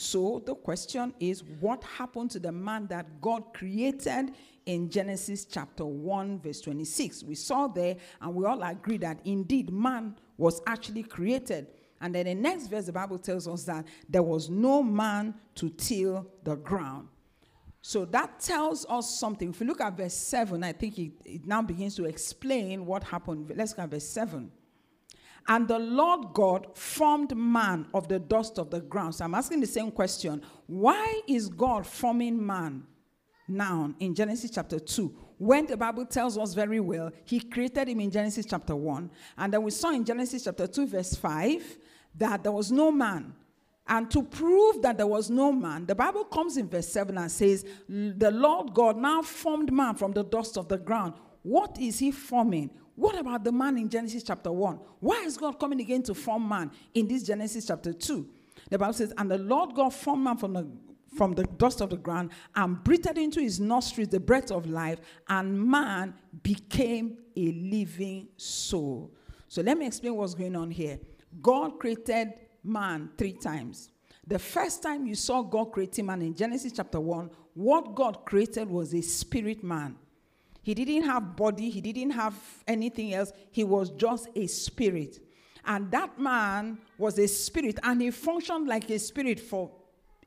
So the question is what happened to the man that God created in Genesis chapter 1, verse 26? We saw there, and we all agree that indeed man was actually created. And then the next verse, the Bible tells us that there was no man to till the ground. So that tells us something. If you look at verse 7, I think it, it now begins to explain what happened. Let's look at verse 7. And the Lord God formed man of the dust of the ground. So I'm asking the same question. Why is God forming man now in Genesis chapter 2? When the Bible tells us very well, he created him in Genesis chapter 1. And then we saw in Genesis chapter 2, verse 5, that there was no man. And to prove that there was no man, the Bible comes in verse 7 and says, The Lord God now formed man from the dust of the ground. What is he forming? What about the man in Genesis chapter 1? Why is God coming again to form man in this Genesis chapter 2? The Bible says, And the Lord God formed man from the from the dust of the ground and breathed into his nostrils the breath of life, and man became a living soul. So let me explain what's going on here. God created man three times. The first time you saw God creating man in Genesis chapter 1, what God created was a spirit man. He didn't have body, he didn't have anything else. He was just a spirit. And that man was a spirit, and he functioned like a spirit for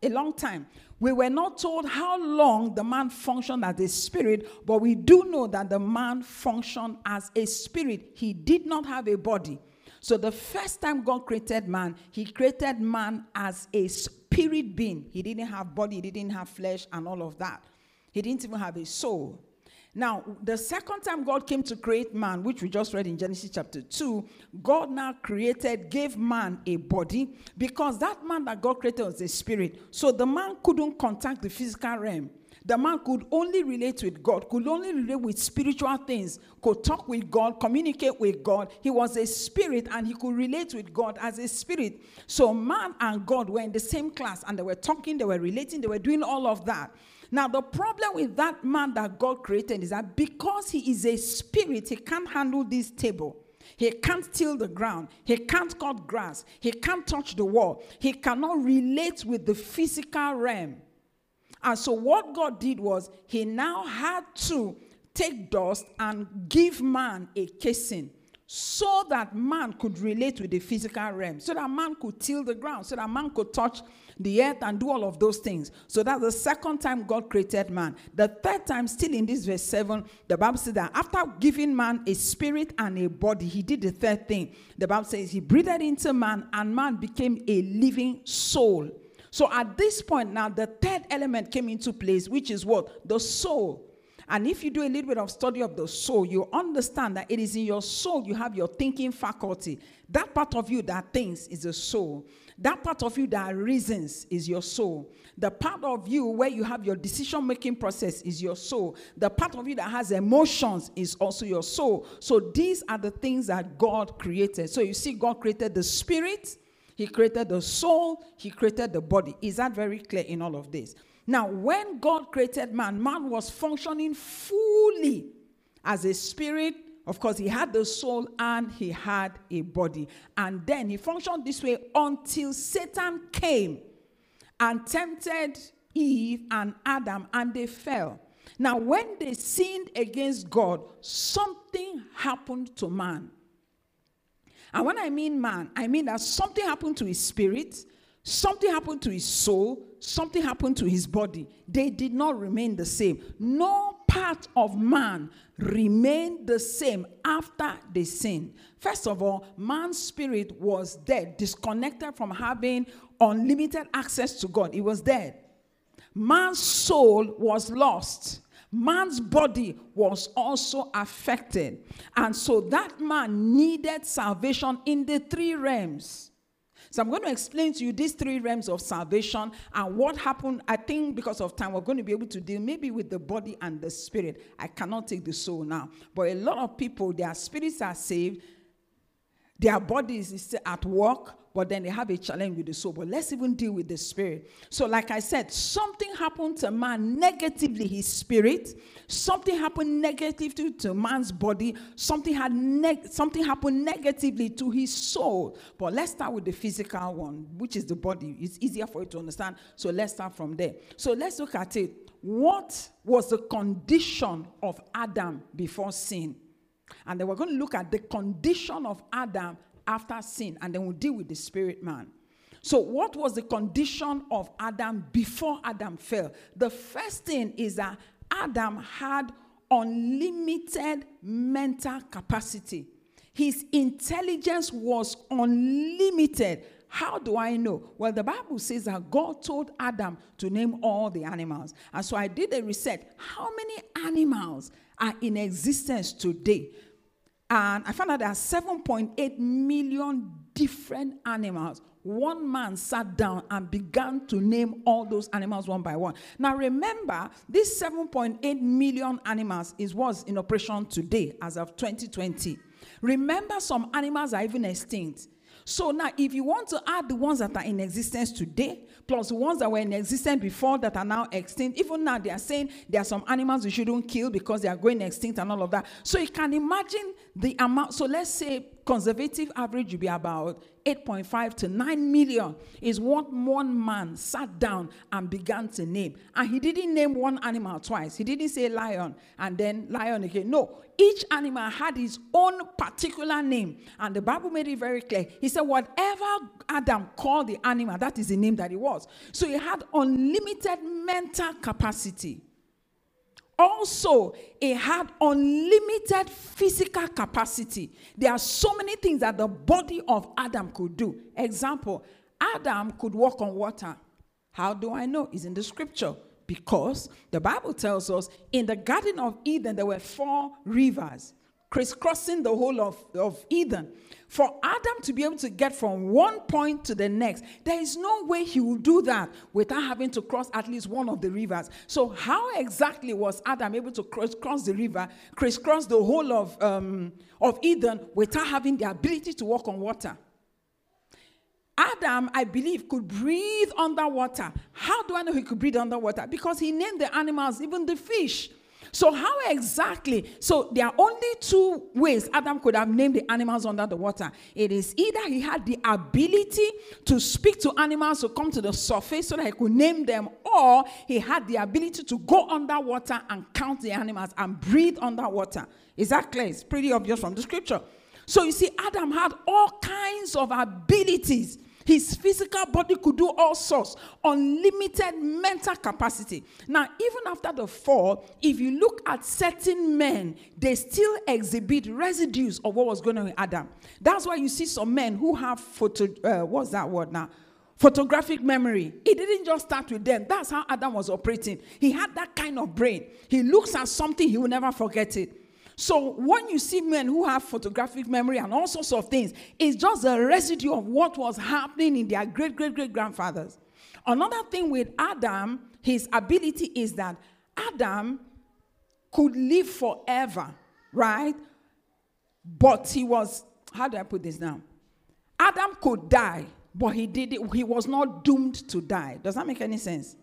a long time. We were not told how long the man functioned as a spirit, but we do know that the man functioned as a spirit. He did not have a body. So the first time God created man, he created man as a spirit being. He didn't have body, he didn't have flesh and all of that. He didn't even have a soul. Now, the second time God came to create man, which we just read in Genesis chapter 2, God now created, gave man a body because that man that God created was a spirit. So the man couldn't contact the physical realm. The man could only relate with God, could only relate with spiritual things, could talk with God, communicate with God. He was a spirit and he could relate with God as a spirit. So man and God were in the same class and they were talking, they were relating, they were doing all of that. Now, the problem with that man that God created is that because he is a spirit, he can't handle this table. He can't till the ground. He can't cut grass. He can't touch the wall. He cannot relate with the physical realm. And so, what God did was, He now had to take dust and give man a casing so that man could relate with the physical realm, so that man could till the ground, so that man could touch the earth and do all of those things. So that's the second time God created man. The third time, still in this verse 7, the Bible says that after giving man a spirit and a body, he did the third thing. The Bible says he breathed into man, and man became a living soul. So at this point, now the third element came into place, which is what? The soul. And if you do a little bit of study of the soul, you understand that it is in your soul you have your thinking faculty. That part of you that thinks is the soul. That part of you that reasons is your soul. The part of you where you have your decision making process is your soul. The part of you that has emotions is also your soul. So these are the things that God created. So you see, God created the spirit, He created the soul, He created the body. Is that very clear in all of this? Now, when God created man, man was functioning fully as a spirit. Of course, he had the soul and he had a body. And then he functioned this way until Satan came and tempted Eve and Adam, and they fell. Now, when they sinned against God, something happened to man. And when I mean man, I mean that something happened to his spirit, Something happened to his soul, something happened to his body. They did not remain the same. No part of man remained the same after the sin. First of all, man's spirit was dead, disconnected from having unlimited access to God. It was dead. Man's soul was lost. Man's body was also affected. And so that man needed salvation in the three realms So I'm going to explain to you these three realms of salvation and what happened. I think because of time, we're going to be able to deal maybe with the body and the spirit. I cannot take the soul now. But a lot of people, their spirits are saved, their bodies is still at work, but then they have a challenge with the soul. But let's even deal with the spirit. So, like I said, something happened to man negatively, his spirit. Something happened negatively to man's body. Something had neg- something happened negatively to his soul. But let's start with the physical one, which is the body. It's easier for you to understand. So let's start from there. So let's look at it. What was the condition of Adam before sin? And then we're going to look at the condition of Adam after sin, and then we'll deal with the spirit man. So, what was the condition of Adam before Adam fell? The first thing is that Adam had unlimited mental capacity. His intelligence was unlimited. How do I know? Well, the Bible says that God told Adam to name all the animals. And so I did a research. How many animals are in existence today? And I found out there are 7.8 million different animals. One man sat down and began to name all those animals one by one. Now remember, this 7.8 million animals is what's in operation today as of 2020. Remember, some animals are even extinct. So now, if you want to add the ones that are in existence today, plus the ones that were in existence before that are now extinct, even now they are saying there are some animals you shouldn't kill because they are going extinct and all of that. So you can imagine the amount. So let's say conservative average would be about 8.5 to 9 million is what one man sat down and began to name. And he didn't name one animal twice. He didn't say lion and then lion again. No, each animal had his own particular name. And the Bible made it very clear. He said, whatever Adam called the animal, that is the name that it was. So he had unlimited mental capacity. Also, he had unlimited physical capacity. There are so many things that the body of Adam could do. Example, Adam could walk on water. How do I know? It's in the scripture. Because the Bible tells us in the Garden of Eden, there were four rivers crisscrossing the whole of, of Eden. For Adam to be able to get from one point to the next, there is no way he will do that without having to cross at least one of the rivers. So, how exactly was Adam able to cross, the river, crisscross the whole of, um, of Eden without having the ability to walk on water? Adam, I believe, could breathe underwater. How do I know he could breathe underwater? Because he named the animals, even the fish. So, how exactly? So, there are only two ways Adam could have named the animals under the water. It is either he had the ability to speak to animals to come to the surface so that he could name them, or he had the ability to go underwater and count the animals and breathe underwater. Is that clear? It's pretty obvious from the scripture. So, you see, Adam had all kinds of abilities his physical body could do all sorts, unlimited mental capacity. Now, even after the fall, if you look at certain men, they still exhibit residues of what was going on with Adam. That's why you see some men who have photo, uh, what's that word now? Photographic memory. It didn't just start with them. That's how Adam was operating. He had that kind of brain. He looks at something, he will never forget it. So when you see men who have photographic memory and all sorts of things, it's just a residue of what was happening in their great great great grandfathers. Another thing with Adam, his ability is that Adam could live forever, right? But he was, how do I put this now? Adam could die, but he did it, he was not doomed to die. Does that make any sense?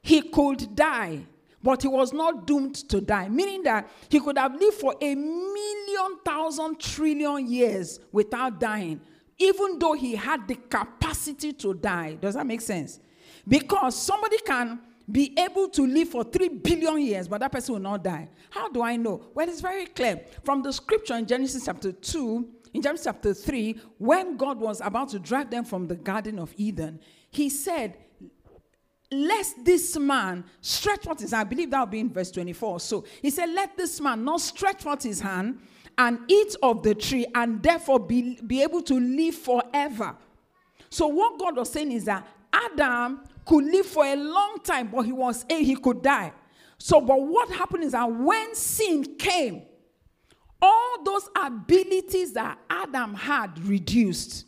He could die, but he was not doomed to die, meaning that he could have lived for a million thousand trillion years without dying, even though he had the capacity to die. Does that make sense? Because somebody can be able to live for three billion years, but that person will not die. How do I know? Well, it's very clear. From the scripture in Genesis chapter 2, in Genesis chapter 3, when God was about to drive them from the Garden of Eden, he said, lest this man stretch his hand. I believe that will be in verse 24. So he said, Let this man not stretch forth his hand and eat of the tree and therefore be, be able to live forever. So what God was saying is that Adam could live for a long time, but he was a he could die. So, but what happened is that when sin came, all those abilities that Adam had reduced.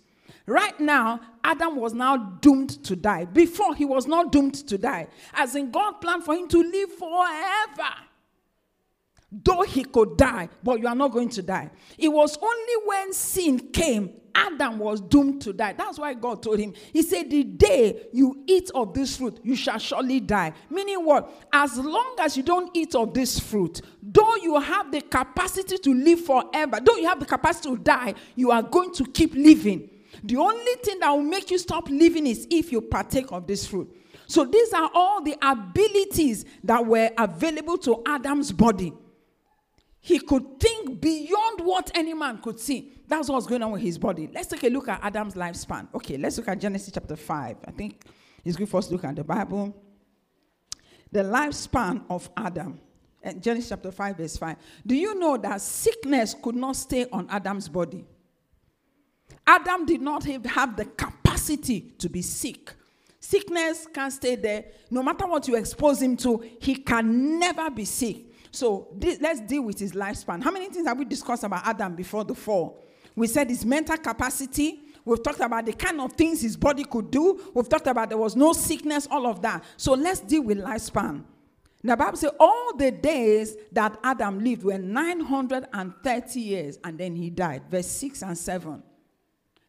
Right now, Adam was now doomed to die. Before, he was not doomed to die. As in, God planned for him to live forever. Though he could die, but you are not going to die. It was only when sin came, Adam was doomed to die. That's why God told him, He said, The day you eat of this fruit, you shall surely die. Meaning what? As long as you don't eat of this fruit, though you have the capacity to live forever, though you have the capacity to die, you are going to keep living. The only thing that will make you stop living is if you partake of this fruit. So these are all the abilities that were available to Adam's body. He could think beyond what any man could see. That's what's going on with his body. Let's take a look at Adam's lifespan. Okay, let's look at Genesis chapter 5. I think it's good for us to look at the Bible. The lifespan of Adam. Eh, Genesis chapter 5, verse 5. Do you know that sickness could not stay on Adam's body? Adam did not have the capacity to be sick. Sickness can't stay there. No matter what you expose him to, he can never be sick. So this, let's deal with his lifespan. How many things have we discussed about Adam before the fall? We said his mental capacity. We've talked about the kind of things his body could do. We've talked about there was no sickness, all of that. So let's deal with lifespan. The Bible says all the days that Adam lived were 930 years and then he died. Verse 6 and 7.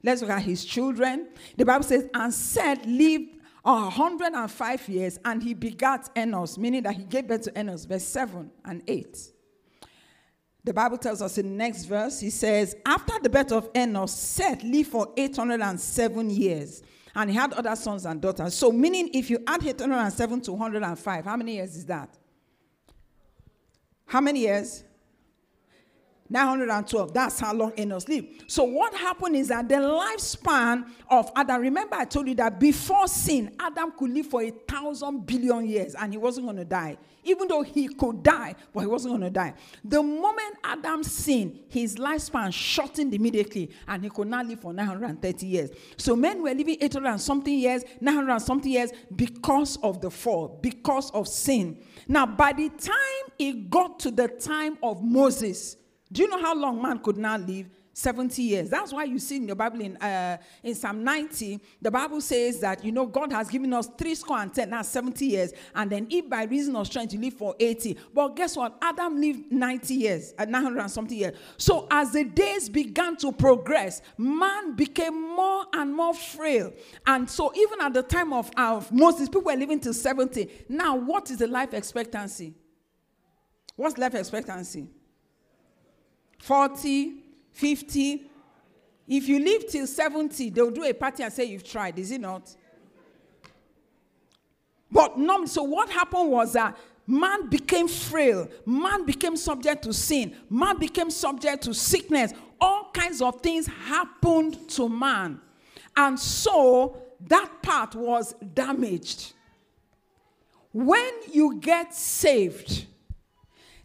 Let's look at his children. The Bible says, and Seth lived 105 years and he begat Enos, meaning that he gave birth to Enos, verse 7 and 8. The Bible tells us in the next verse, he says, After the birth of Enos, Seth lived for 807 years. And he had other sons and daughters. So, meaning if you add 807 to 105, how many years is that? How many years? 912. That's how long Enos lived. So, what happened is that the lifespan of Adam, remember, I told you that before sin, Adam could live for a thousand billion years and he wasn't going to die. Even though he could die, but he wasn't going to die. The moment Adam sinned, his lifespan shortened immediately and he could not live for 930 years. So, men were living 800 and something years, 900 and something years because of the fall, because of sin. Now, by the time it got to the time of Moses, do you know how long man could now live? 70 years. That's why you see in your Bible in, uh, in Psalm 90, the Bible says that, you know, God has given us three score and ten, that's 70 years. And then if by reason of strength you live for 80. But guess what? Adam lived 90 years, uh, 900 and something years. So as the days began to progress, man became more and more frail. And so even at the time of, of Moses, people were living till 70. Now, what is the life expectancy? What's life expectancy? 40, 50. If you live till 70, they'll do a party and say you've tried, is it not? But no, so what happened was that man became frail, man became subject to sin, man became subject to sickness. All kinds of things happened to man. And so that part was damaged. When you get saved,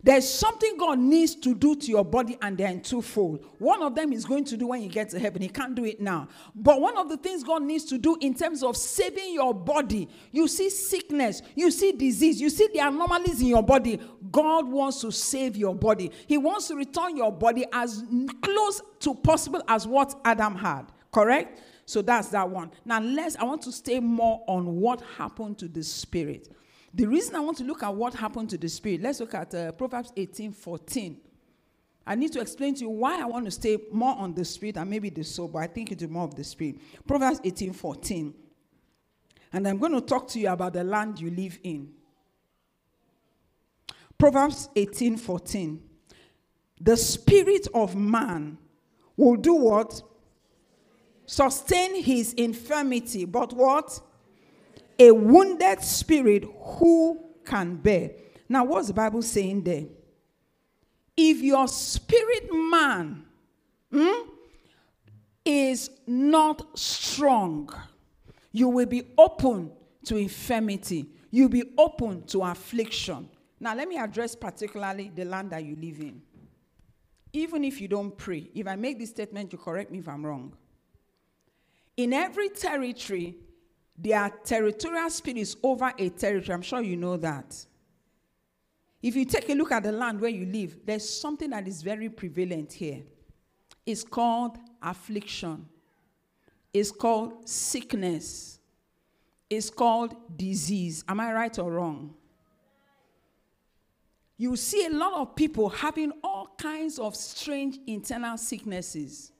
there's something God needs to do to your body, and they're in twofold. One of them is going to do when you get to heaven. He can't do it now. But one of the things God needs to do in terms of saving your body, you see sickness, you see disease, you see the anomalies in your body. God wants to save your body. He wants to return your body as close to possible as what Adam had. Correct? So that's that one. Now, let's, I want to stay more on what happened to the spirit. The reason I want to look at what happened to the spirit, let's look at uh, Proverbs 18 14. I need to explain to you why I want to stay more on the spirit and maybe the soul, but I think it's more of the spirit. Proverbs 18 14. And I'm going to talk to you about the land you live in. Proverbs 18 14. The spirit of man will do what? Sustain his infirmity, but what? A wounded spirit who can bear. Now, what's the Bible saying there? If your spirit man hmm, is not strong, you will be open to infirmity. You'll be open to affliction. Now, let me address particularly the land that you live in. Even if you don't pray, if I make this statement, you correct me if I'm wrong. In every territory, there are territorial spirits over a territory. I'm sure you know that. If you take a look at the land where you live, there's something that is very prevalent here. It's called affliction. it's called sickness, it's called disease. Am I right or wrong? You see a lot of people having all kinds of strange internal sicknesses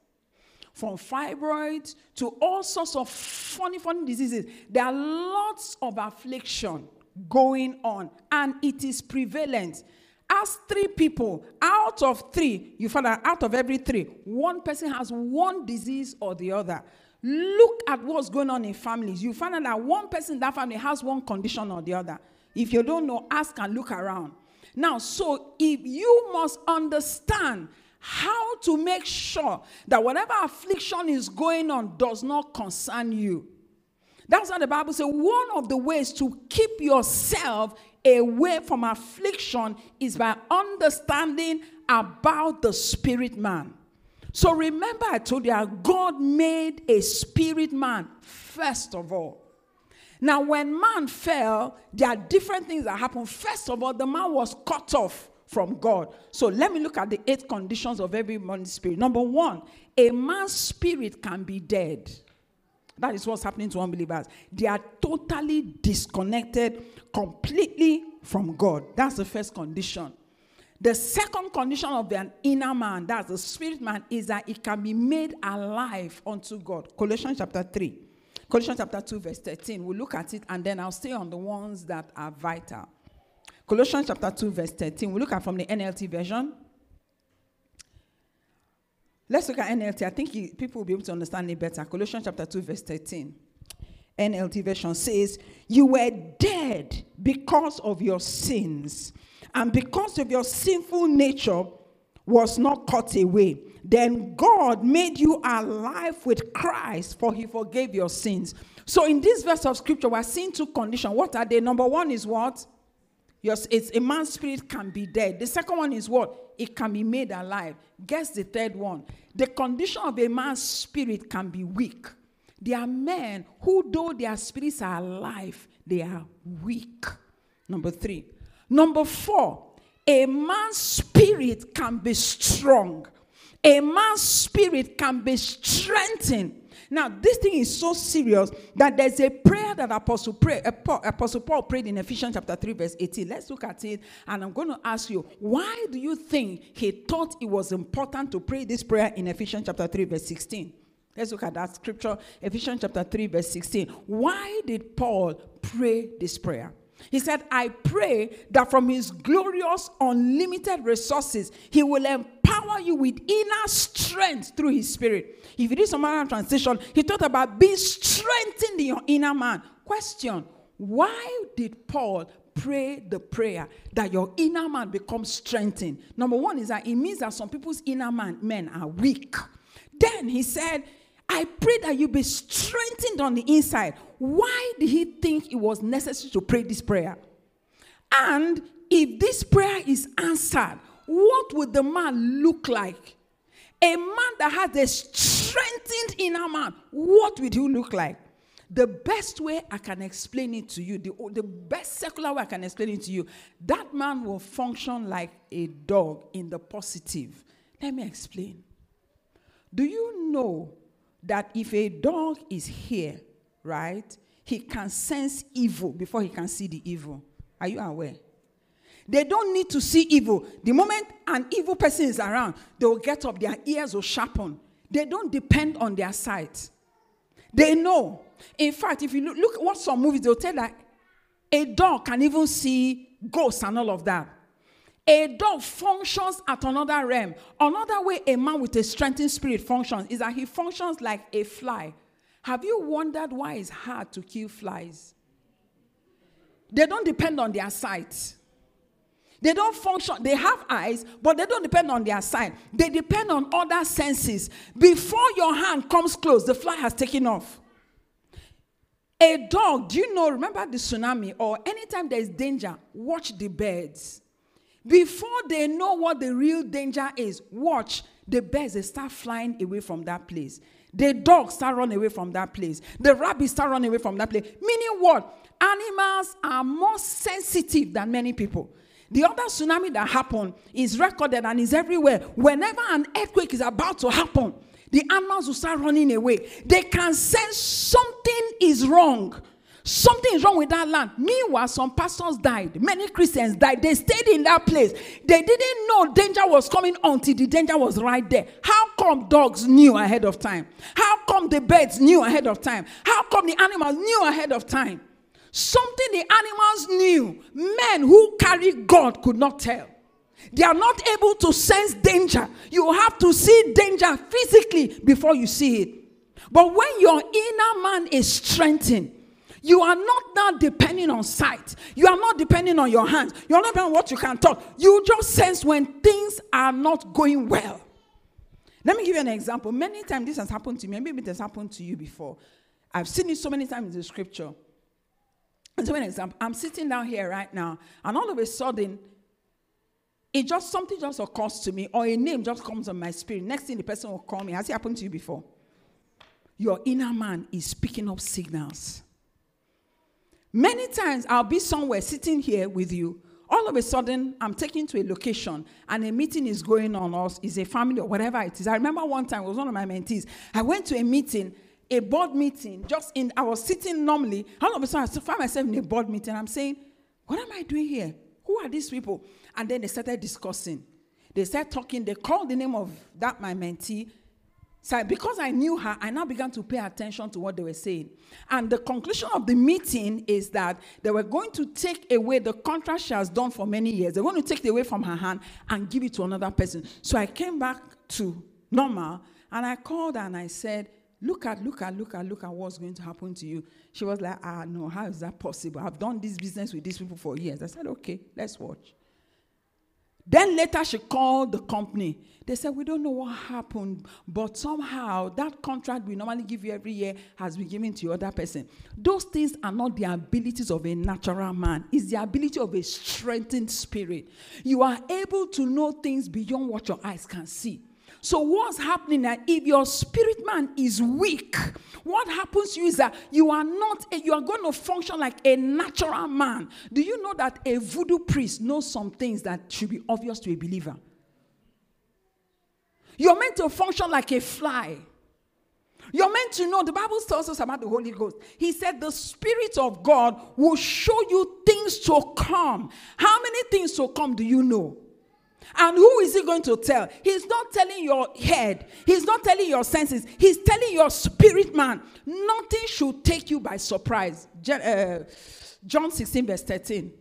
from fibroids to all sorts of funny, funny diseases. There are lots of affliction going on, and it is prevalent. Ask three people out of three, you find that out of every three, one person has one disease or the other. Look at what's going on in families. You find out that one person in that family has one condition or the other. If you don't know, ask and look around. Now, so if you must understand how to make sure that whatever affliction is going on does not concern you. That's what the Bible says. One of the ways to keep yourself away from affliction is by understanding about the spirit man. So remember, I told you God made a spirit man first of all. Now, when man fell, there are different things that happen. First of all, the man was cut off from God. So let me look at the eight conditions of every man's spirit. Number one, a man's spirit can be dead. That is what's happening to unbelievers. They are totally disconnected completely from God. That's the first condition. The second condition of an inner man, that's the spirit man, is that it can be made alive unto God. Colossians chapter 3. Colossians chapter 2, verse 13. We'll look at it and then I'll stay on the ones that are vital. Colossians chapter 2, verse 13. We'll look at from the NLT version. Let's look at NLT. I think he, people will be able to understand it better. Colossians chapter 2, verse 13. NLT version says, You were dead because of your sins, and because of your sinful nature was not cut away. Then God made you alive with Christ, for he forgave your sins. So, in this verse of scripture, we're seeing two conditions. What are they? Number one is what? Your, it's a man's spirit can be dead. The second one is what? It can be made alive. Guess the third one. The condition of a man's spirit can be weak. There are men who, though their spirits are alive, they are weak. Number three. Number four, a man's spirit can be strong. A man's spirit can be strengthened. Now, this thing is so serious that there's a prayer that Apostle, pray, uh, Apostle Paul prayed in Ephesians chapter 3, verse 18. Let's look at it. And I'm going to ask you, why do you think he thought it was important to pray this prayer in Ephesians chapter 3, verse 16? Let's look at that scripture, Ephesians chapter 3, verse 16. Why did Paul pray this prayer? He said, I pray that from his glorious, unlimited resources, he will empower you with inner strength through his spirit. If you read some other translation, he talked about being strengthened in your inner man. Question Why did Paul pray the prayer that your inner man becomes strengthened? Number one is that it means that some people's inner man, men are weak. Then he said, I pray that you be strengthened on the inside. Why did he think it was necessary to pray this prayer? And if this prayer is answered, what would the man look like? A man that has a strengthened inner man, what would he look like? The best way I can explain it to you, the, the best secular way I can explain it to you, that man will function like a dog in the positive. Let me explain. Do you know that if a dog is here, right, he can sense evil before he can see the evil. Are you aware? They don't need to see evil. The moment an evil person is around, they will get up, their ears will sharpen. They don't depend on their sight. They know. In fact, if you look, look what some movies, they'll tell that a dog can even see ghosts and all of that. A dog functions at another realm. Another way a man with a strengthened spirit functions is that he functions like a fly. Have you wondered why it's hard to kill flies? They don't depend on their sight. They don't function, they have eyes, but they don't depend on their sight. They depend on other senses. Before your hand comes close, the fly has taken off. A dog, do you know, remember the tsunami or anytime there's danger, watch the birds. Before they know what the real danger is, watch the birds they start flying away from that place. The dogs start running away from that place. The rabbits start running away from that place. Meaning what? Animals are more sensitive than many people. The other tsunami that happened is recorded and is everywhere. Whenever an earthquake is about to happen, The animals will start running away. They can sense something is wrong. Something is wrong with that land. Meanwhile, some pastors died. Many Christians died. They stayed in that place. They didn't know danger was coming until the danger was right there. How come dogs knew ahead of time? How come the birds knew ahead of time? How come the animals knew ahead of time? Something the animals knew, men who carry God could not tell. They are not able to sense danger. You have to see danger physically before you see it. But when your inner man is strengthened, you are not now depending on sight. You are not depending on your hands. You're not depending on what you can talk. You just sense when things are not going well. Let me give you an example. Many times this has happened to me. Maybe it has happened to you before. I've seen it so many times in the scripture. And so, an example, I'm sitting down here right now, and all of a sudden, it just something just occurs to me, or a name just comes on my spirit. Next thing, the person will call me. Has it happened to you before? Your inner man is picking up signals. Many times I'll be somewhere sitting here with you. All of a sudden, I'm taken to a location and a meeting is going on, or is a family or whatever it is. I remember one time, it was one of my mentees. I went to a meeting, a board meeting, just in, I was sitting normally. All of a sudden, I find myself in a board meeting. I'm saying, What am I doing here? Who are these people? And then they started discussing. They started talking. They called the name of that my mentee. So because I knew her, I now began to pay attention to what they were saying. And the conclusion of the meeting is that they were going to take away the contract she has done for many years. They're going to take it away from her hand and give it to another person. So I came back to normal and I called her and I said, Look at, look at, look at, look at what's going to happen to you. She was like, Ah, no, how is that possible? I've done this business with these people for years. I said, Okay, let's watch. Then later she called the company. They said, We don't know what happened, but somehow that contract we normally give you every year has been given to the other person. Those things are not the abilities of a natural man, it's the ability of a strengthened spirit. You are able to know things beyond what your eyes can see. So, what's happening now? If your spirit man is weak, what happens to you is that you are not, you are going to function like a natural man. Do you know that a voodoo priest knows some things that should be obvious to a believer? You're meant to function like a fly. You're meant to know, the Bible tells us about the Holy Ghost. He said, The Spirit of God will show you things to come. How many things to come do you know? And who is he going to tell? He's not telling your head, he's not telling your senses, he's telling your spirit man. Nothing should take you by surprise. Uh, John 16, verse 13.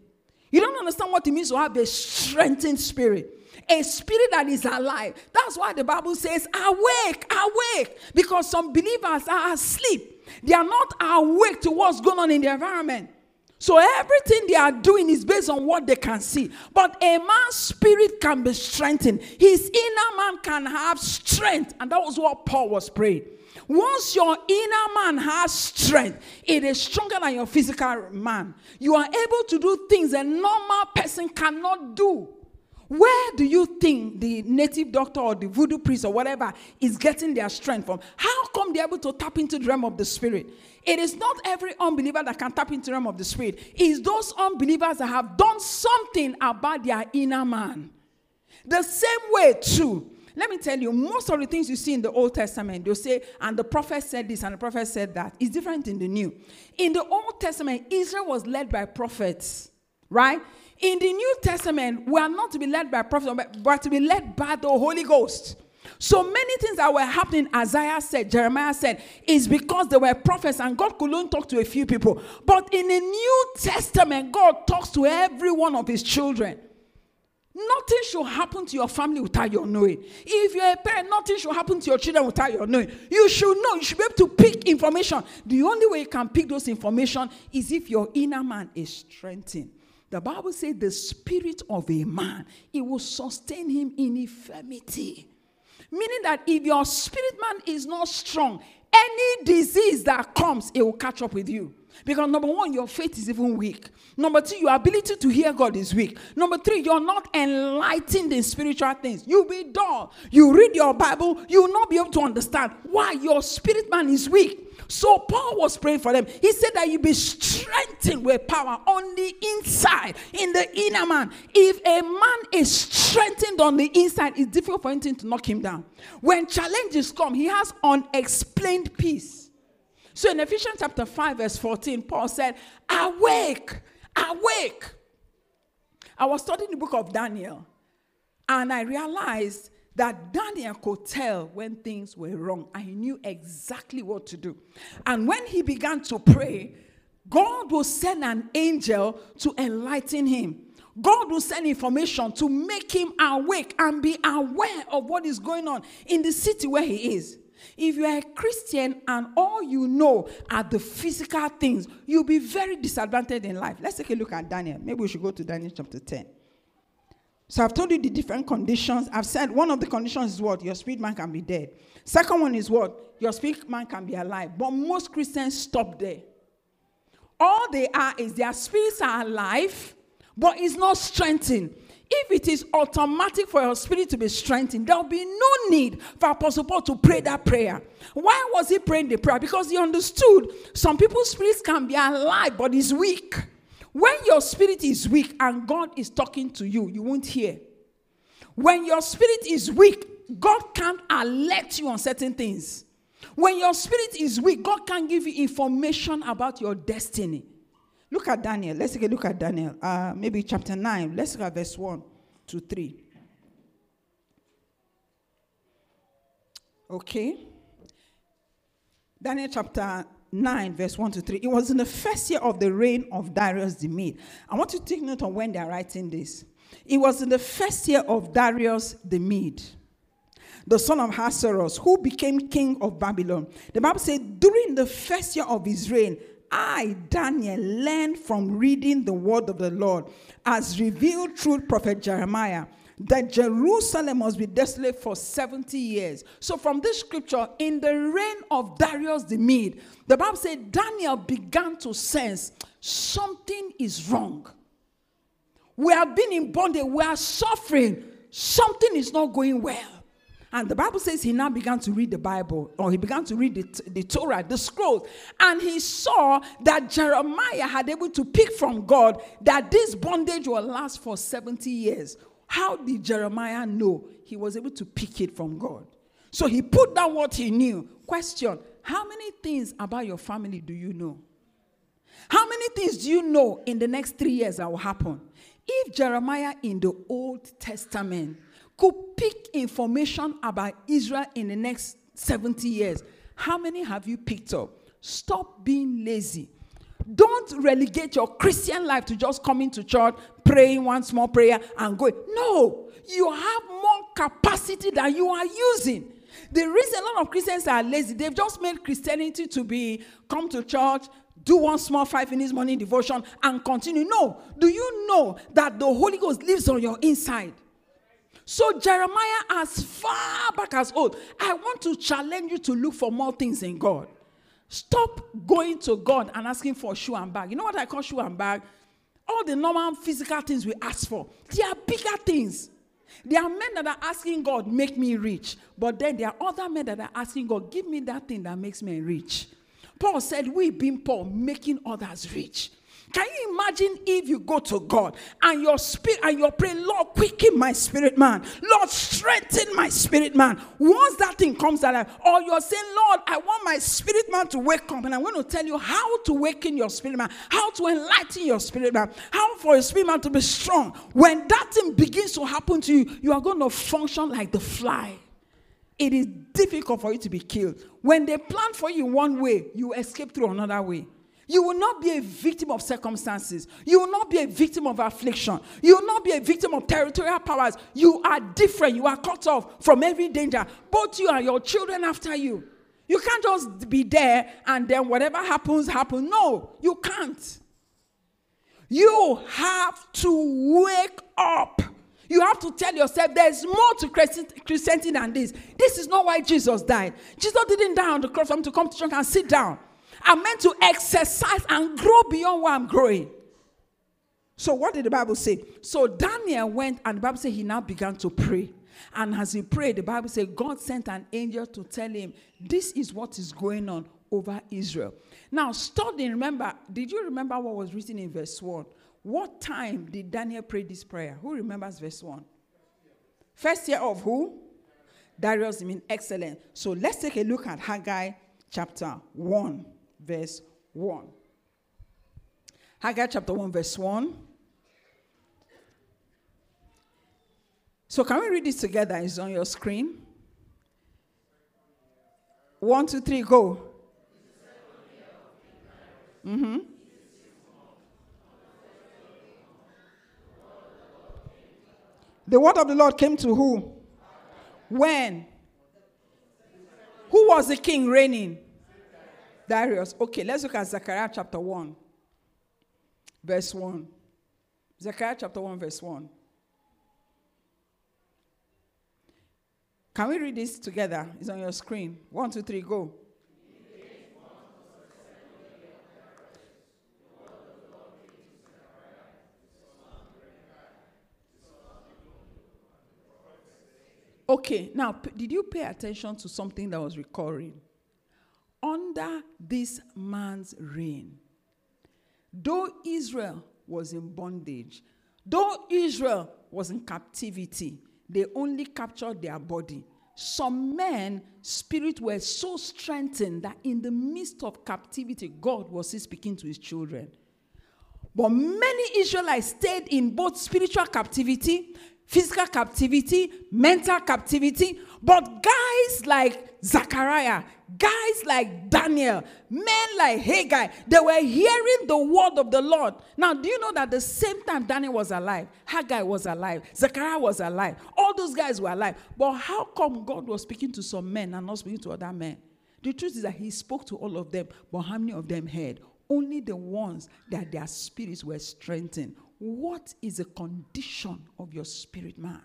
You don't understand what it means to have a strengthened spirit. A spirit that is alive. That's why the Bible says, awake, awake. Because some believers are asleep. They are not awake to what's going on in the environment. So everything they are doing is based on what they can see. But a man's spirit can be strengthened. His inner man can have strength. And that was what Paul was praying. Once your inner man has strength, it is stronger than your physical man. You are able to do things a normal person cannot do. Where do you think the native doctor or the voodoo priest or whatever is getting their strength from? How come they're able to tap into the realm of the spirit? It is not every unbeliever that can tap into the realm of the spirit. It's those unbelievers that have done something about their inner man. The same way, too. Let me tell you, most of the things you see in the Old Testament, they'll say, and the prophet said this, and the prophet said that. It's different in the New. In the Old Testament, Israel was led by prophets, right? In the New Testament, we are not to be led by prophets, but to be led by the Holy Ghost. So many things that were happening, Isaiah said, Jeremiah said, is because there were prophets and God could only talk to a few people. But in the New Testament, God talks to every one of his children. Nothing should happen to your family without your knowing. If you're a parent, nothing should happen to your children without your knowing. You should know. You should be able to pick information. The only way you can pick those information is if your inner man is strengthened. The Bible says the spirit of a man, it will sustain him in infirmity. Meaning that if your spirit man is not strong, any disease that comes, it will catch up with you. Because number one, your faith is even weak. Number two, your ability to hear God is weak. Number three, you're not enlightened in spiritual things. You'll be dull. You read your Bible, you will not be able to understand why your spirit man is weak. So Paul was praying for them. He said that you be strengthened with power on the inside, in the inner man. If a man is strengthened on the inside, it's difficult for anything to knock him down. When challenges come, he has unexplained peace. So in Ephesians chapter 5, verse 14, Paul said, Awake, awake. I was studying the book of Daniel, and I realized that Daniel could tell when things were wrong he knew exactly what to do. And when he began to pray, God will send an angel to enlighten him. God will send information to make him awake and be aware of what is going on in the city where he is. If you are a Christian and all you know are the physical things, you'll be very disadvantaged in life. Let's take a look at Daniel. Maybe we should go to Daniel chapter 10. So I've told you the different conditions. I've said one of the conditions is what? Your spirit man can be dead. Second one is what? Your spirit man can be alive. But most Christians stop there. All they are is their spirits are alive, but it's not strengthened. If it is automatic for your spirit to be strengthened, there will be no need for Apostle Paul to pray that prayer. Why was he praying the prayer? Because he understood some people's spirits can be alive, but it's weak. When your spirit is weak and God is talking to you, you won't hear. When your spirit is weak, God can't alert you on certain things. When your spirit is weak, God can give you information about your destiny. Look at Daniel. Let's take a look at Daniel. Uh, maybe chapter 9. Let's look at verse 1 to 3. Okay. Daniel chapter 9, verse 1 to 3. It was in the first year of the reign of Darius the Mede. I want you to take note on when they're writing this. It was in the first year of Darius the Mede, the son of Ahasuerus, who became king of Babylon. The Bible said, during the first year of his reign, I, Daniel, learned from reading the word of the Lord as revealed through prophet Jeremiah that Jerusalem must be desolate for 70 years. So, from this scripture, in the reign of Darius the Mede, the Bible said Daniel began to sense something is wrong. We have been in bondage, we are suffering, something is not going well. And the Bible says he now began to read the Bible, or he began to read the, the Torah, the scrolls, and he saw that Jeremiah had able to pick from God that this bondage will last for 70 years. How did Jeremiah know he was able to pick it from God? So he put down what he knew. Question How many things about your family do you know? How many things do you know in the next three years that will happen? If Jeremiah in the Old Testament could pick information about Israel in the next 70 years, how many have you picked up? Stop being lazy. Don't relegate your Christian life to just coming to church, praying one small prayer, and going. No, you have more capacity than you are using. The reason a lot of Christians are lazy, they've just made Christianity to be come to church, do one small five minutes morning devotion, and continue. No, do you know that the Holy Ghost lives on your inside? So Jeremiah, as far back as old, I want to challenge you to look for more things in God. Stop going to God and asking for shoe and bag. You know what I call shoe and bag? All the normal physical things we ask for. They are bigger things. There are men that are asking God, make me rich. But then there are other men that are asking God, give me that thing that makes me rich. Paul said, We being poor, making others rich. Can you imagine if you go to God and your spirit and you're praying, Lord, quicken my spirit man, Lord, strengthen my spirit man. Once that thing comes alive, or you're saying, Lord, I want my spirit man to wake up, and I'm going to tell you how to waken your spirit man, how to enlighten your spirit man, how for your spirit man to be strong. When that thing begins to happen to you, you are going to function like the fly. It is difficult for you to be killed. When they plan for you one way, you escape through another way. You will not be a victim of circumstances. You will not be a victim of affliction. You will not be a victim of territorial powers. You are different. You are cut off from every danger. Both you and your children after you. You can't just be there and then whatever happens, happen. No, you can't. You have to wake up. You have to tell yourself there's more to Christianity than this. This is not why Jesus died. Jesus didn't die on the cross for him to come to church and sit down. I'm meant to exercise and grow beyond where I'm growing. So, what did the Bible say? So, Daniel went, and the Bible said he now began to pray. And as he prayed, the Bible said God sent an angel to tell him, This is what is going on over Israel. Now, studying, remember, did you remember what was written in verse 1? What time did Daniel pray this prayer? Who remembers verse 1? First year of who? Darius, I mean, excellent. So let's take a look at Haggai chapter 1, verse 1. Haggai chapter 1, verse 1. So, can we read this together? It's on your screen. One, two, three, go. Mm-hmm. The word of the Lord came to who? When? Who was the king reigning? Darius. Okay, let's look at Zechariah chapter 1, verse 1. Zechariah chapter 1, verse 1. Can we read this together? It's on your screen. One, two, three, go. Okay, now, did you pay attention to something that was recurring? Under this man's reign, though Israel was in bondage, though Israel was in captivity, they only captured their body. Some men, spirit were so strengthened that in the midst of captivity, God was still speaking to his children. But many Israelites stayed in both spiritual captivity, physical captivity, mental captivity. But guys like Zechariah, guys like Daniel, men like Haggai, they were hearing the word of the Lord. Now, do you know that the same time Daniel was alive, Haggai was alive, Zechariah was alive, all those guys were alive. But how come God was speaking to some men and not speaking to other men? The truth is that He spoke to all of them, but how many of them heard? Only the ones that their spirits were strengthened. What is the condition of your spirit man?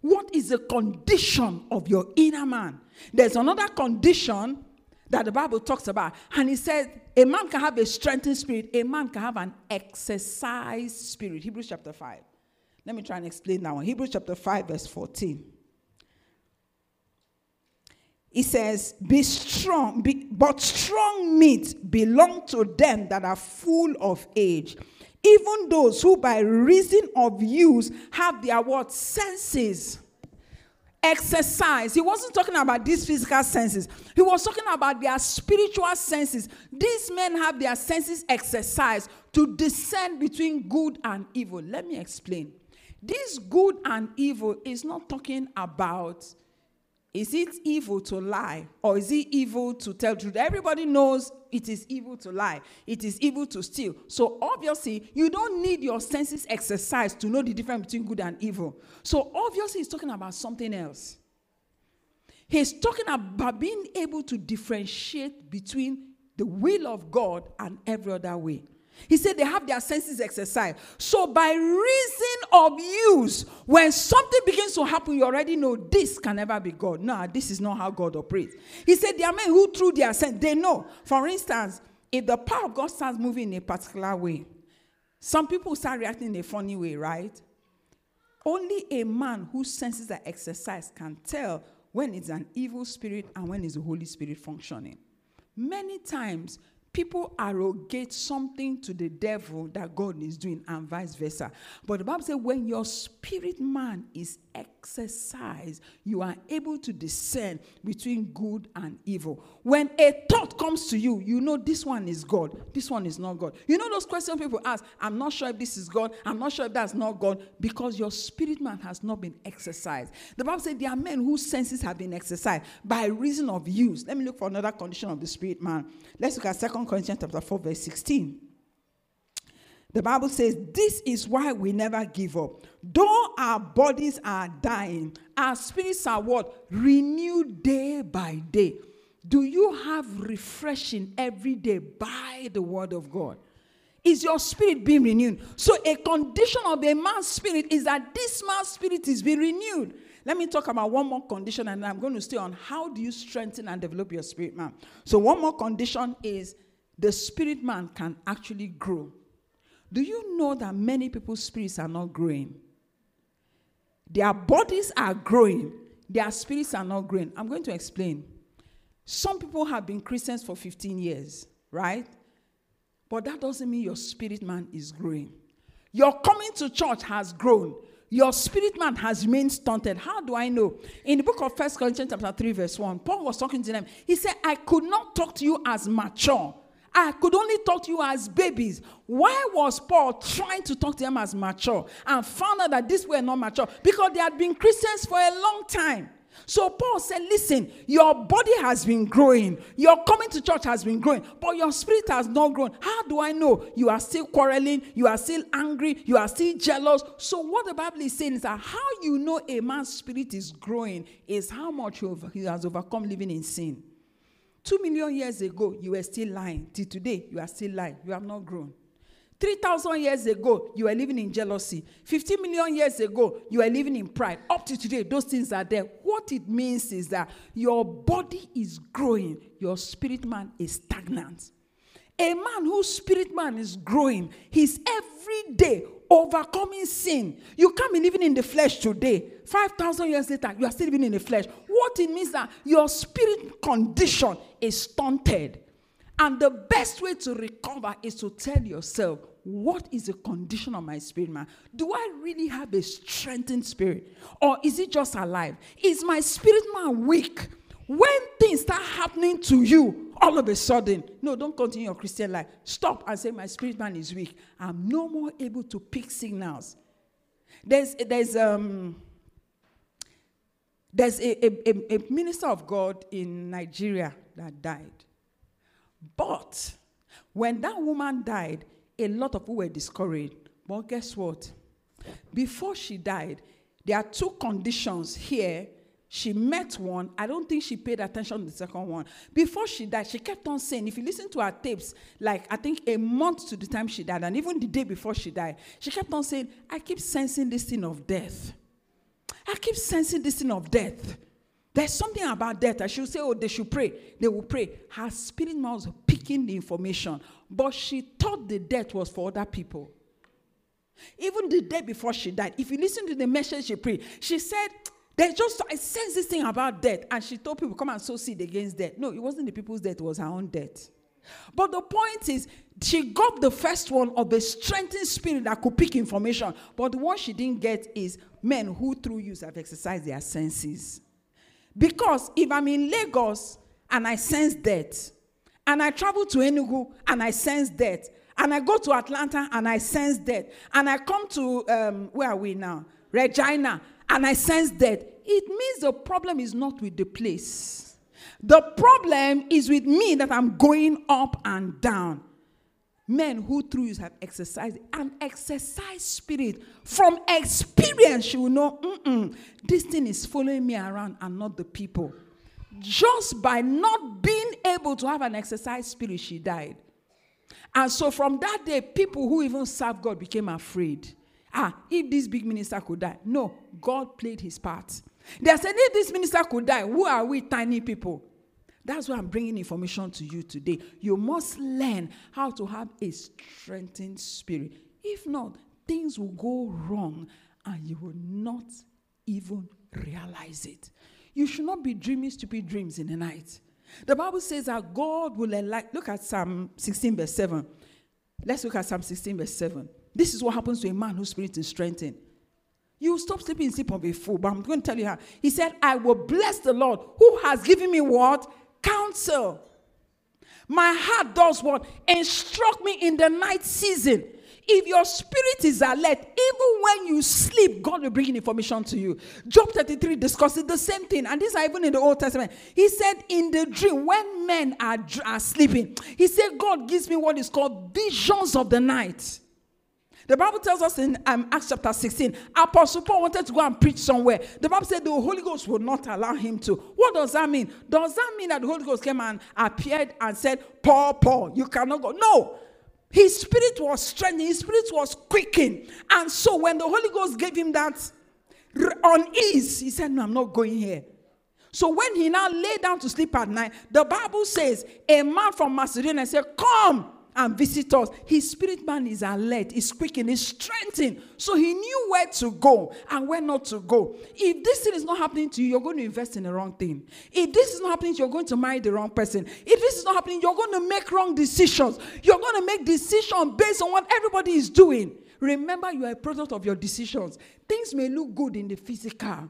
What is the condition of your inner man? There's another condition that the Bible talks about, and he says a man can have a strengthened spirit, a man can have an exercised spirit. Hebrews chapter 5. Let me try and explain that one. Hebrews chapter 5, verse 14. He says, Be strong, be, but strong meat belong to them that are full of age even those who by reason of use have their what? Senses. Exercise. He wasn't talking about these physical senses. He was talking about their spiritual senses. These men have their senses exercised to discern between good and evil. Let me explain. This good and evil is not talking about is it evil to lie or is it evil to tell truth? Everybody knows it is evil to lie. It is evil to steal. So obviously, you don't need your senses exercised to know the difference between good and evil. So obviously, he's talking about something else. He's talking about being able to differentiate between the will of God and every other way. He said they have their senses exercised. So, by reason of use, when something begins to happen, you already know this can never be God. No, this is not how God operates. He said there are men who, through their sense, they know. For instance, if the power of God starts moving in a particular way, some people start reacting in a funny way, right? Only a man whose senses are exercised can tell when it's an evil spirit and when it's the Holy Spirit functioning. Many times, people arrogate something to the devil that God is doing, and vice versa. But the Bible says, when your spirit man is exercised, you are able to discern between good and evil. When a thought comes to you, you know this one is God, this one is not God. You know those questions people ask, I'm not sure if this is God, I'm not sure if that's not God, because your spirit man has not been exercised. The Bible says there are men whose senses have been exercised by reason of use. Let me look for another condition of the spirit man. Let's look at Second Corinthians chapter 4, verse 16. The Bible says, This is why we never give up. Though our bodies are dying, our spirits are what? Renewed day by day. Do you have refreshing every day by the word of God? Is your spirit being renewed? So, a condition of a man's spirit is that this man's spirit is being renewed. Let me talk about one more condition, and I'm going to stay on how do you strengthen and develop your spirit man. So, one more condition is the spirit man can actually grow. Do you know that many people's spirits are not growing? Their bodies are growing, their spirits are not growing. I'm going to explain. Some people have been Christians for 15 years, right? But that doesn't mean your spirit man is growing. Your coming to church has grown. Your spirit man has remained stunted. How do I know? In the book of First Corinthians chapter 3, verse 1, Paul was talking to them. He said, I could not talk to you as mature. I could only talk to you as babies. Why was Paul trying to talk to them as mature and found out that these were not mature? Because they had been Christians for a long time. So Paul said, Listen, your body has been growing, your coming to church has been growing, but your spirit has not grown. How do I know? You are still quarreling, you are still angry, you are still jealous. So, what the Bible is saying is that how you know a man's spirit is growing is how much he has overcome living in sin. Two million years ago, you were still lying. Till today, you are still lying. You have not grown. 3,000 years ago, you were living in jealousy. 50 million years ago, you were living in pride. Up to today, those things are there. What it means is that your body is growing, your spirit man is stagnant. A man whose spirit man is growing, he's every day overcoming sin. You can't be living in the flesh today. 5,000 years later, you are still living in the flesh. What it means that your spirit condition is stunted. And the best way to recover is to tell yourself, what is the condition of my spirit, man? Do I really have a strengthened spirit? Or is it just alive? Is my spirit man weak? When things start happening to you, all of a sudden, no, don't continue your Christian life. Stop and say, My spirit man is weak. I'm no more able to pick signals. There's, there's, um, there's a, a, a minister of God in Nigeria that died. But when that woman died, a lot of people were discouraged. But guess what? Before she died, there are two conditions here. She met one. I don't think she paid attention to the second one. Before she died, she kept on saying, if you listen to her tapes, like I think a month to the time she died, and even the day before she died, she kept on saying, I keep sensing this thing of death. I keep sensing this thing of death. There's something about death. I should say, oh, they should pray. They will pray. Her spirit was picking the information, but she thought the death was for other people. Even the day before she died, if you listen to the message she prayed, she said, There's just, I sense this thing about death. And she told people, Come and sow seed against death. No, it wasn't the people's death, it was her own death. But the point is, she got the first one of the strengthened spirit that could pick information. But one she didn't get is men who, through use, have exercised their senses. Because if I'm in Lagos and I sense death, and I travel to Enugu and I sense death, and I go to Atlanta and I sense death, and I come to, um, where are we now? Regina, and I sense death, it means the problem is not with the place. The problem is with me that I'm going up and down. Men who through you have exercised an exercise spirit. From experience you will know this thing is following me around and not the people. Just by not being able to have an exercise spirit she died. And so from that day people who even serve god became afraid. Ah if this big minister could die. No god played his part. They said if this minister could die who are we tiny people that's why I'm bringing information to you today. You must learn how to have a strengthened spirit. If not, things will go wrong and you will not even realize it. You should not be dreaming stupid dreams in the night. The Bible says that God will enlighten. Look at Psalm 16, verse 7. Let's look at Psalm 16, verse 7. This is what happens to a man whose spirit is strengthened. You stop sleeping in sleep of a fool, but I'm going to tell you how. He said, I will bless the Lord who has given me what? Counsel. My heart does what? Instruct me in the night season. If your spirit is alert, even when you sleep, God will bring information to you. Job 33 discusses the same thing. And these are even in the Old Testament. He said, In the dream, when men are, are sleeping, he said, God gives me what is called visions of the night. The Bible tells us in um, Acts chapter 16, Apostle Paul wanted to go and preach somewhere. The Bible said the Holy Ghost would not allow him to. What does that mean? Does that mean that the Holy Ghost came and appeared and said, Paul, Paul, you cannot go? No. His spirit was strengthened, his spirit was quickened. And so when the Holy Ghost gave him that unease. He said, No, I'm not going here. So when he now lay down to sleep at night, the Bible says, a man from Macedonia said, Come and visit us. His spirit man is alert, is quickened, is strengthened. So he knew where to go and where not to go. If this thing is not happening to you, you're going to invest in the wrong thing. If this is not happening, you're going to marry the wrong person. If this is not happening, you're going to make wrong decisions. You're going to make decisions based on what everybody is doing. Remember, you are a product of your decisions. Things may look good in the physical,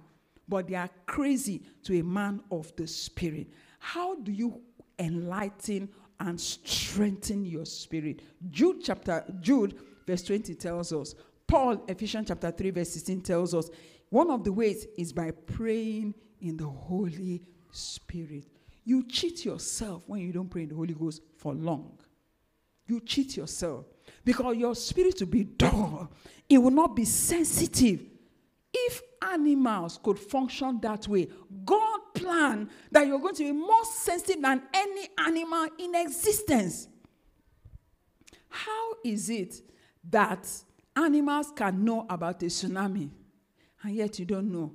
but they are crazy to a man of the spirit. How do you enlighten and strengthen your spirit? Jude chapter Jude verse 20 tells us. Paul Ephesians chapter 3 verse 16 tells us one of the ways is by praying in the Holy Spirit. You cheat yourself when you don't pray in the Holy Ghost for long. You cheat yourself because your spirit will be dull. It will not be sensitive. If animals could function that way, God planned that you're going to be more sensitive than any animal in existence. How is it that animals can know about a tsunami and yet you don't know?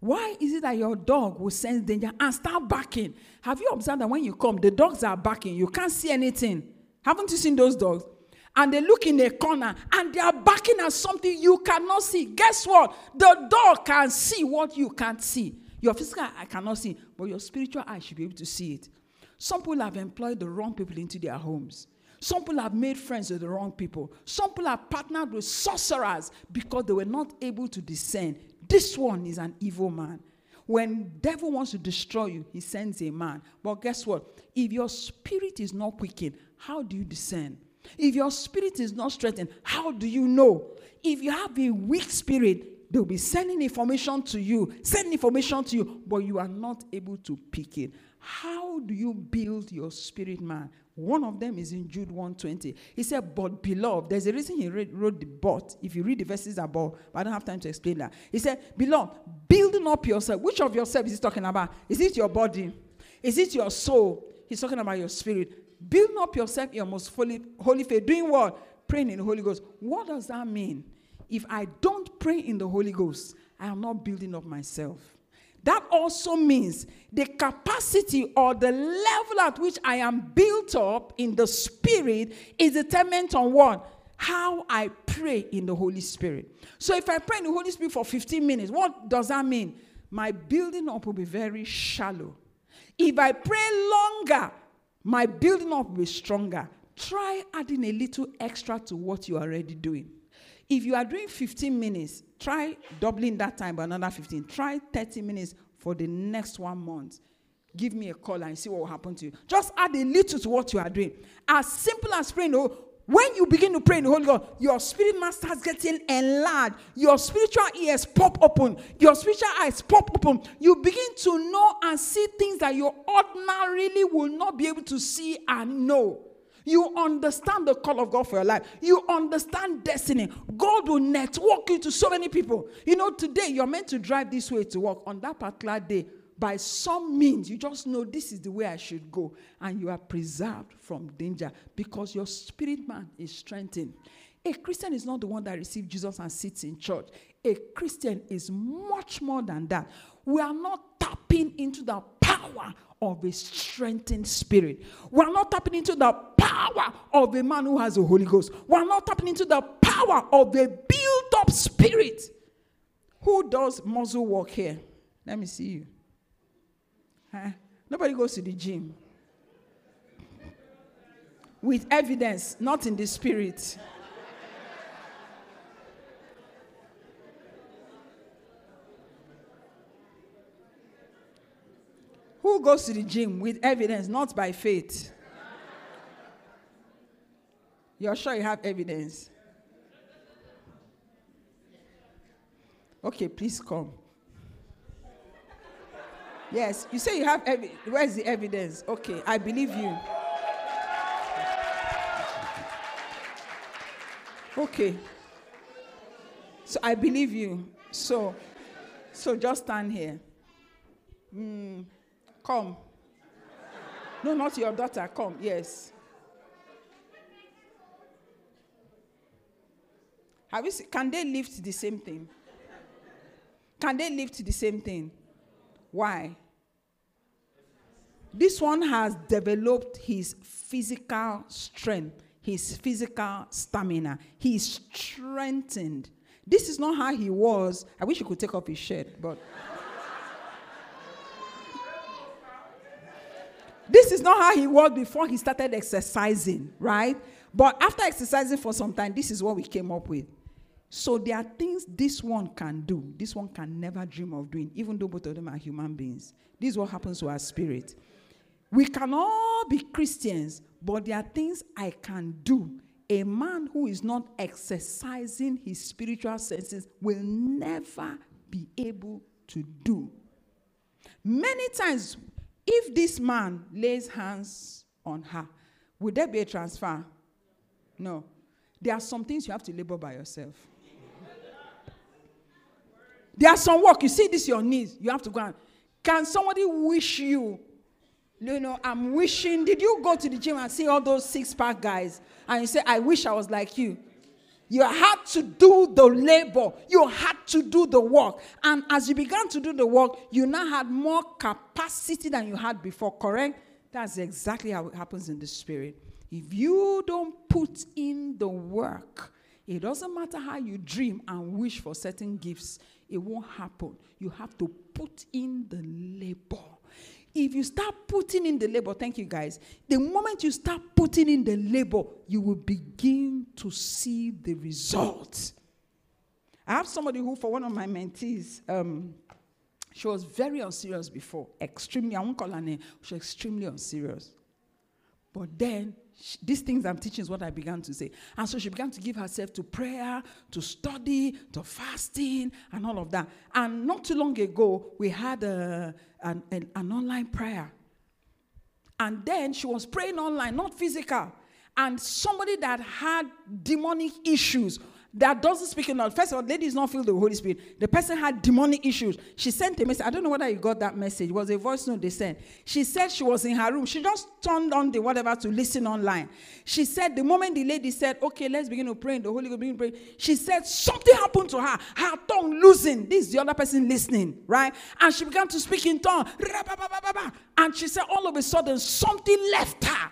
Why is it that your dog will sense danger and start barking? Have you observed that when you come, the dogs are barking? You can't see anything. Haven't you seen those dogs? and they look in a corner and they are barking at something you cannot see. Guess what? The dog can see what you can't see. Your physical eye cannot see, but your spiritual eye should be able to see it. Some people have employed the wrong people into their homes. Some people have made friends with the wrong people. Some people have partnered with sorcerers because they were not able to discern. This one is an evil man. When devil wants to destroy you, he sends a man. But guess what? If your spirit is not quickened, how do you discern? If your spirit is not strengthened, how do you know? If you have a weak spirit, they'll be sending information to you, sending information to you, but you are not able to pick it. How do you build your spirit man? One of them is in Jude 120. He said, But beloved, there's a reason he read, wrote the but. If you read the verses above, but I don't have time to explain that. He said, Beloved, building up yourself. Which of yourself is he talking about? Is it your body? Is it your soul? He's talking about your spirit building up yourself in your most holy, holy faith. Doing what? Praying in the Holy Ghost. What does that mean? If I don't pray in the Holy Ghost, I am not building up myself. That also means the capacity or the level at which I am built up in the Spirit is determined on what? How I pray in the Holy Spirit. So if I pray in the Holy Spirit for 15 minutes, what does that mean? My building up will be very shallow. If I pray longer, my building up will be stronger. Try adding a little extra to what you are already doing. If you are doing 15 minutes, try doubling that time by another 15. Try 30 minutes for the next one month. Give me a call and see what will happen to you. Just add a little to what you are doing. As simple as praying, oh, when you begin to pray in the Holy Ghost, your spirit man starts getting enlarged. Your spiritual ears pop open. Your spiritual eyes pop open. You begin to know and see things that you ordinarily will not be able to see and know. You understand the call of God for your life. You understand destiny. God will network you to so many people. You know, today you're meant to drive this way to work. On that particular day, by some means, you just know this is the way I should go, and you are preserved from danger because your spirit man is strengthened. A Christian is not the one that receives Jesus and sits in church. A Christian is much more than that. We are not tapping into the power of a strengthened spirit. We are not tapping into the power of a man who has the Holy Ghost. We are not tapping into the power of a built up spirit. Who does muscle work here? Let me see you. Huh? Nobody goes to the gym. With evidence, not in the spirit. Who goes to the gym with evidence, not by faith? You're sure you have evidence? Okay, please come. Yes, you say you have. Where's the evidence? Okay, I believe you. Okay. So I believe you. So, so just stand here. Mm, come. No, not your daughter. Come. Yes. Have you seen, can they lift the same thing? Can they lift the same thing? Why? This one has developed his physical strength, his physical stamina. He's strengthened. This is not how he was. I wish he could take off his shirt, but. this is not how he was before he started exercising, right? But after exercising for some time, this is what we came up with. So there are things this one can do, this one can never dream of doing, even though both of them are human beings. This is what happens to our spirit. We can all be Christians, but there are things I can do. A man who is not exercising his spiritual senses will never be able to do. Many times, if this man lays hands on her, would there be a transfer? No. There are some things you have to labor by yourself. There are some work. You see this your knees. You have to go and. Can somebody wish you? You know, I'm wishing. Did you go to the gym and see all those six pack guys? And you say, I wish I was like you. You had to do the labor. You had to do the work. And as you began to do the work, you now had more capacity than you had before, correct? That's exactly how it happens in the spirit. If you don't put in the work, it doesn't matter how you dream and wish for certain gifts, it won't happen. You have to put in the labor. If you start putting in the labor, thank you guys, the moment you start putting in the labor, you will begin to see the results. I have somebody who, for one of my mentees, um, she was very unserious before. Extremely, I won't call her name. She was extremely unserious. But then she, these things I'm teaching is what I began to say. And so she began to give herself to prayer, to study, to fasting, and all of that. And not too long ago, we had a, an, an, an online prayer. And then she was praying online, not physical. And somebody that had demonic issues that doesn't speak in all. First of all, ladies not feel the Holy Spirit. The person had demonic issues. She sent a message. I don't know whether you got that message. It was a voice note they sent. She said she was in her room. She just turned on the whatever to listen online. She said the moment the lady said, "Okay, let's begin to pray," in the Holy Ghost begin to pray. She said something happened to her. Her tongue loosened. This is the other person listening, right? And she began to speak in tongue. And she said, all of a sudden, something left her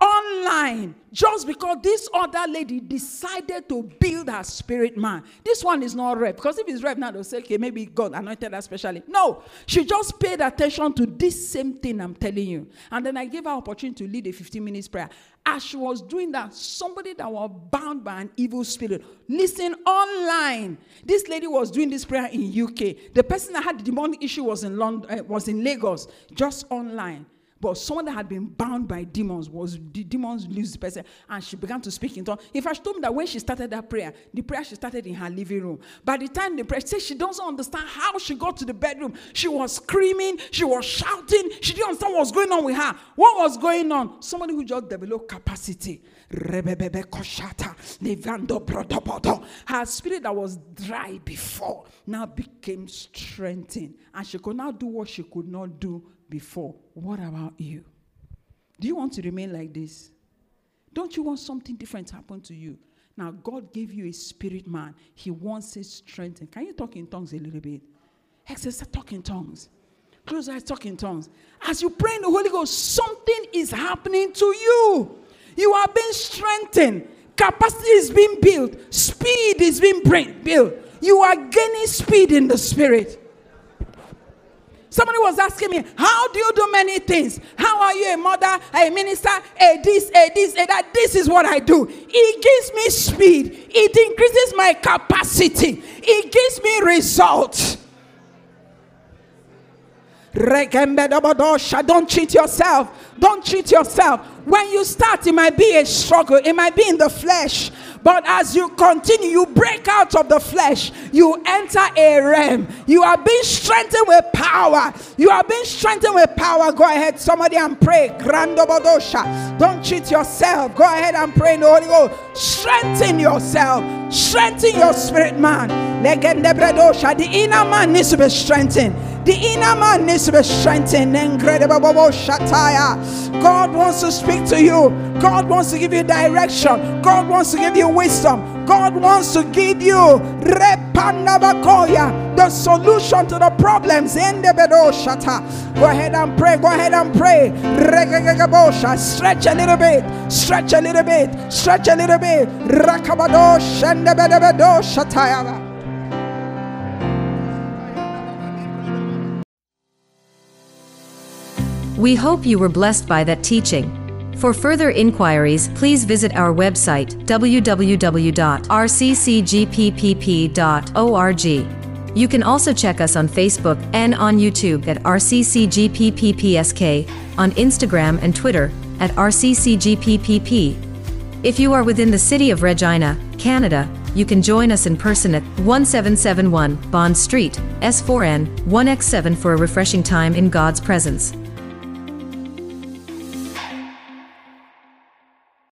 online just because this other lady decided to build her spirit man. This one is not rep because if it's rep now, they'll say, okay, maybe God anointed her specially. No, she just paid attention to this same thing I'm telling you. And then I gave her opportunity to lead a 15 minutes prayer. As she was doing that, somebody that was bound by an evil spirit, listen online. This lady was doing this prayer in UK. The person that had the demonic issue was in London, uh, was in Lagos, just online. But someone that had been bound by demons was the demons lose the person, and she began to speak in tongues. If I told me that when she started that prayer, the prayer she started in her living room. By the time the prayer, she said she doesn't understand how she got to the bedroom. She was screaming, she was shouting, she didn't understand what was going on with her. What was going on? Somebody who just developed capacity. Her spirit that was dry before now became strengthened, and she could now do what she could not do before. What about you? Do you want to remain like this? Don't you want something different to happen to you? Now, God gave you a spirit man. He wants it strengthened. Can you talk in tongues a little bit? Exercise, talk in tongues. Close eyes, talk in tongues. As you pray in the Holy Ghost, something is happening to you. You are being strengthened. Capacity is being built. Speed is being built. You are gaining speed in the spirit. Somebody was asking me, How do you do many things? How are you a mother, a minister, a this, a this, a that? This is what I do. It gives me speed, it increases my capacity, it gives me results. Don't cheat yourself. Don't cheat yourself. When you start, it might be a struggle, it might be in the flesh. But as you continue, you break out of the flesh, you enter a realm. You are being strengthened with power. You are being strengthened with power. Go ahead, somebody, and pray. Grandobodosha. Don't cheat yourself. Go ahead and pray in the Holy Ghost. Strengthen yourself. Strengthen your spirit, man. The inner man needs to be strengthened. The inner man needs to be strengthened. Incredible. God wants to speak to you. God wants to give you direction. God wants to give you wisdom. God wants to give you the solution to the problems. Go ahead and pray. Go ahead and pray. Stretch a little bit. Stretch a little bit. Stretch a little bit. We hope you were blessed by that teaching. For further inquiries, please visit our website www.rccgppp.org. You can also check us on Facebook and on YouTube at RCCGPPPSK, on Instagram and Twitter at RCCGPPP. If you are within the city of Regina, Canada, you can join us in person at 1771 Bond Street, S4N, 1X7 for a refreshing time in God's presence.